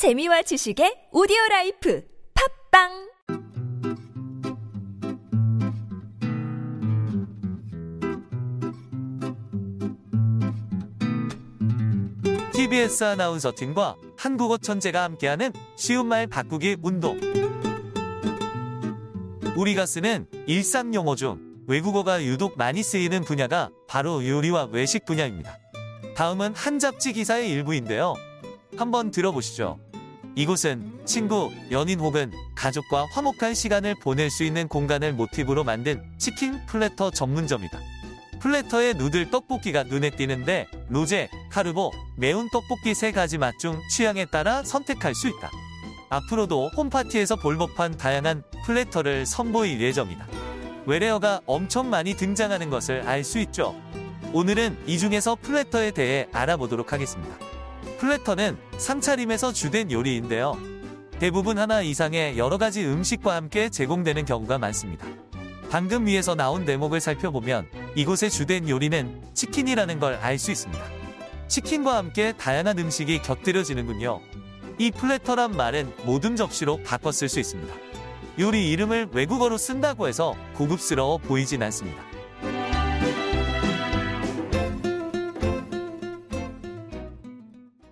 재미와 지식의 오디오 라이프 팟빵 TBS 아나운서 팀과 한국어 천재가 함께하는 쉬운 말 바꾸기 운동. 우리가 쓰는 일상 용어 중 외국어가 유독 많이 쓰이는 분야가 바로 요리와 외식 분야입니다. 다음은 한 잡지 기사의 일부인데요. 한번 들어보시죠. 이곳은 친구, 연인 혹은 가족과 화목한 시간을 보낼 수 있는 공간을 모티브로 만든 치킨 platter 전문점이다. Platter의 noodle 떡볶이가 눈에 띄는데 로제, 카르보, 매운 떡볶이 세 가지 맛 중 취향에 따라 선택할 수 있다. 앞으로도 home party에서 볼 법한 다양한 platter를 선보일 예정이다. 외래어가 엄청 많이 등장하는 것을 알 수 있죠. 오늘은 이 중에서 platter에 대해 알아보도록 하겠습니다. Platter는 상차림에서 주된 요리인데요. 대부분 하나 이상의 여러 가지 음식과 함께 제공되는 경우가 많습니다. 방금 위에서 나온 대목을 살펴보면 이곳의 주된 요리는 치킨이라는 걸 알 수 있습니다. 치킨과 함께 다양한 음식이 곁들여지는군요. 이 platter란 말은 모둠 접시로 쓸수 있습니다. 요리 이름을 외국어로 쓴다고 해서 고급스러워 보이진 않습니다.